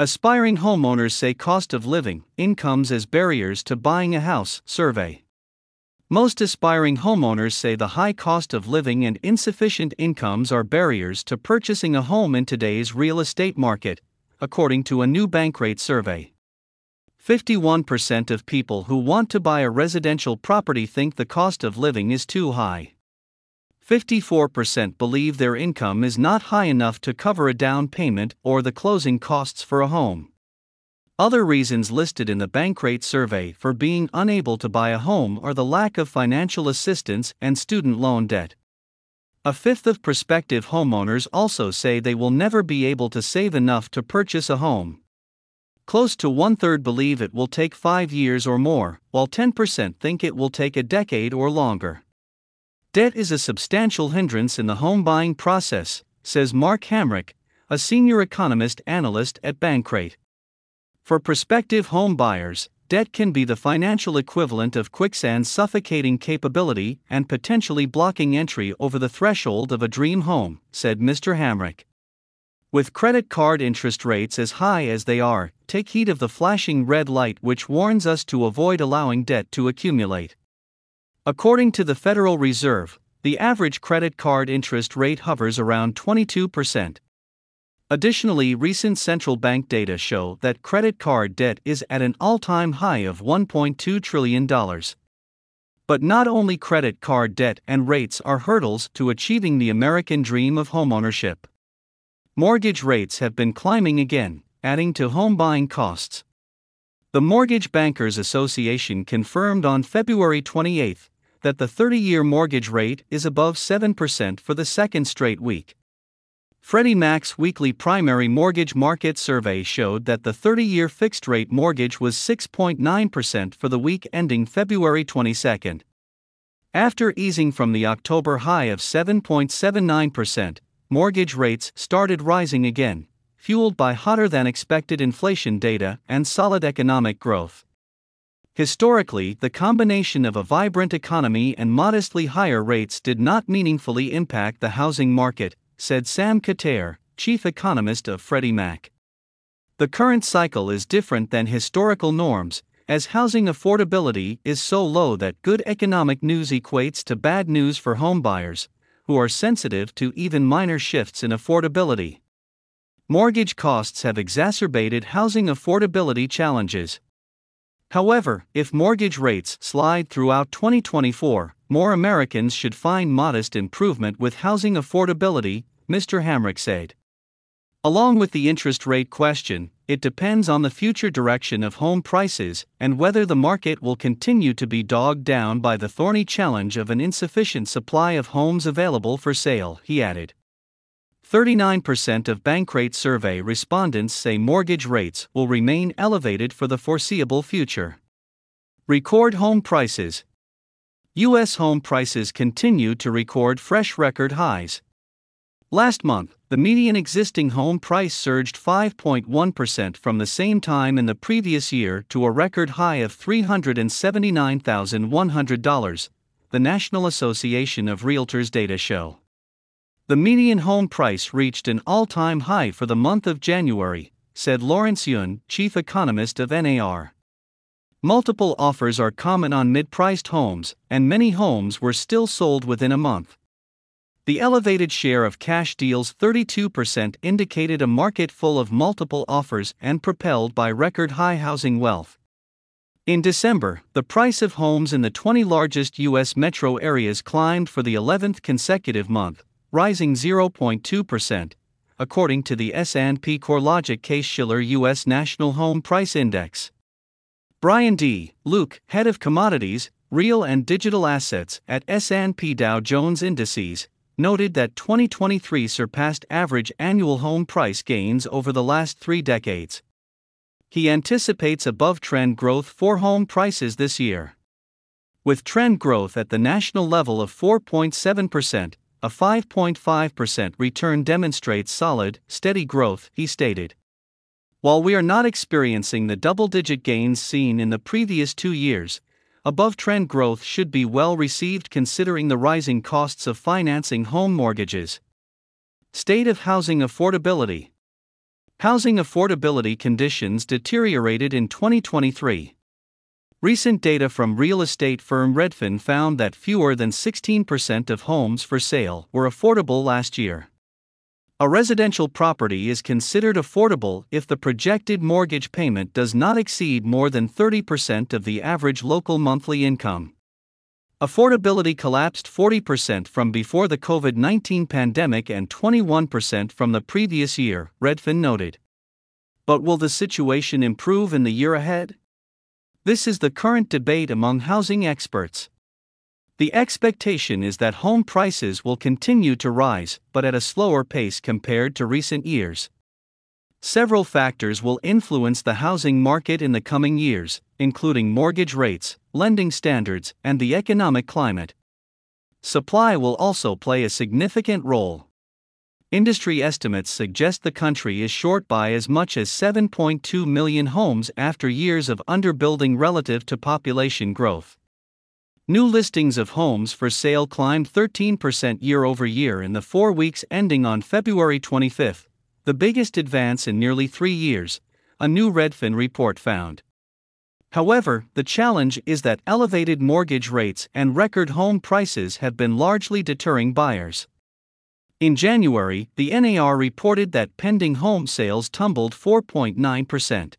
Aspiring homeowners say cost of living, incomes as barriers to buying a house, survey. Most aspiring homeowners say the high cost of living and insufficient incomes are barriers to purchasing a home in today's real estate market, according to a new Bankrate survey. 51% of people who want to buy a residential property think the cost of living is too high. 54% believe their income is not high enough to cover a down payment or the closing costs for a home. Other reasons listed in the Bankrate survey for being unable to buy a home are the lack of financial assistance and student loan debt. A fifth of prospective homeowners also say they will never be able to save enough to purchase a home. Close to one third believe it will take five years or more, while 10% think it will take a decade or longer. Debt is a substantial hindrance in the home buying process, says Mark Hamrick, a senior economist analyst at Bankrate. For prospective home buyers, debt can be the financial equivalent of quicksand's suffocating capability and potentially blocking entry over the threshold of a dream home, said Mr. Hamrick. With credit card interest rates as high as they are, take heed of the flashing red light which warns us to avoid allowing debt to accumulate. According to the Federal Reserve, the average credit card interest rate hovers around 22%. Additionally, recent central bank data show that credit card debt is at an all time high of $1.2 trillion. But not only credit card debt and rates are hurdles to achieving the American dream of homeownership. Mortgage rates have been climbing again, adding to home buying costs. The Mortgage Bankers Association confirmed on February 28 that the 30 year mortgage rate is above 7% for the second straight week. Freddie Mac's weekly primary mortgage market survey showed that the 30 year fixed rate mortgage was 6.9% for the week ending February 22. After easing from the October high of 7.79%, mortgage rates started rising again, fueled by hotter than expected inflation data and solid economic growth. Historically, the combination of a vibrant economy and modestly higher rates did not meaningfully impact the housing market, said Sam Khater, chief economist of Freddie Mac. The current cycle is different than historical norms, as housing affordability is so low that good economic news equates to bad news for homebuyers, who are sensitive to even minor shifts in affordability. Mortgage costs have exacerbated housing affordability challenges, However, if mortgage rates slide throughout 2024, more Americans should find modest improvement with housing affordability, Mr. Hamrick said. Along with the interest rate question, it depends on the future direction of home prices and whether the market will continue to be dogged down by the thorny challenge of an insufficient supply of homes available for sale, he added. 39% of Bankrate survey respondents say mortgage rates will remain elevated for the foreseeable future. Record home prices. U.S. home prices continue to record fresh record highs. Last month, the median existing home price surged 5.1% from the same time in the previous year to a record high of $379,100, the National Association of Realtors data show. The median home price reached an all time high for the month of January, said Lawrence Yun, chief economist of NAR. Multiple offers are common on mid priced homes, and many homes were still sold within a month. The elevated share of cash deals 32% indicated a market full of multiple offers and propelled by record high housing wealth. In December, the price of homes in the 20 largest U.S. metro areas climbed for the 11th consecutive month, rising 0.2%, according to the S&P CoreLogic Case-Shiller U.S. National Home Price Index. Brian D. Luke, head of commodities, real and digital assets at S&P Dow Jones Indices, noted that 2023 surpassed average annual home price gains over the last 3 decades. He anticipates above-trend growth for home prices this year. With trend growth at the national level of 4.7%, a 5.5% return demonstrates solid, steady growth, he stated. While we are not experiencing the double digit gains seen in the previous two years, above trend growth should be well received considering the rising costs of financing home mortgages. State of housing affordability Housing affordability conditions deteriorated in 2023. Recent data from real estate firm Redfin found that fewer than 16% of homes for sale were affordable last year. A residential property is considered affordable if the projected mortgage payment does not exceed more than 30% of the average local monthly income. Affordability collapsed 40% from before the COVID 19 pandemic and 21% from the previous year, Redfin noted. But will the situation improve in the year ahead? This is the current debate among housing experts. The expectation is that home prices will continue to rise, but at a slower pace compared to recent years. Several factors will influence the housing market in the coming years, including mortgage rates, lending standards, and the economic climate. Supply will also play a significant role. Industry estimates suggest the country is short by as much as 7.2 million homes after years of underbuilding relative to population growth. New listings of homes for sale climbed 13% year over year in the four weeks ending on February 25, the biggest advance in nearly three years, a new Redfin report found. However, the challenge is that elevated mortgage rates and record home prices have been largely deterring buyers. In January, the NAR reported that pending home sales tumbled 4.9%.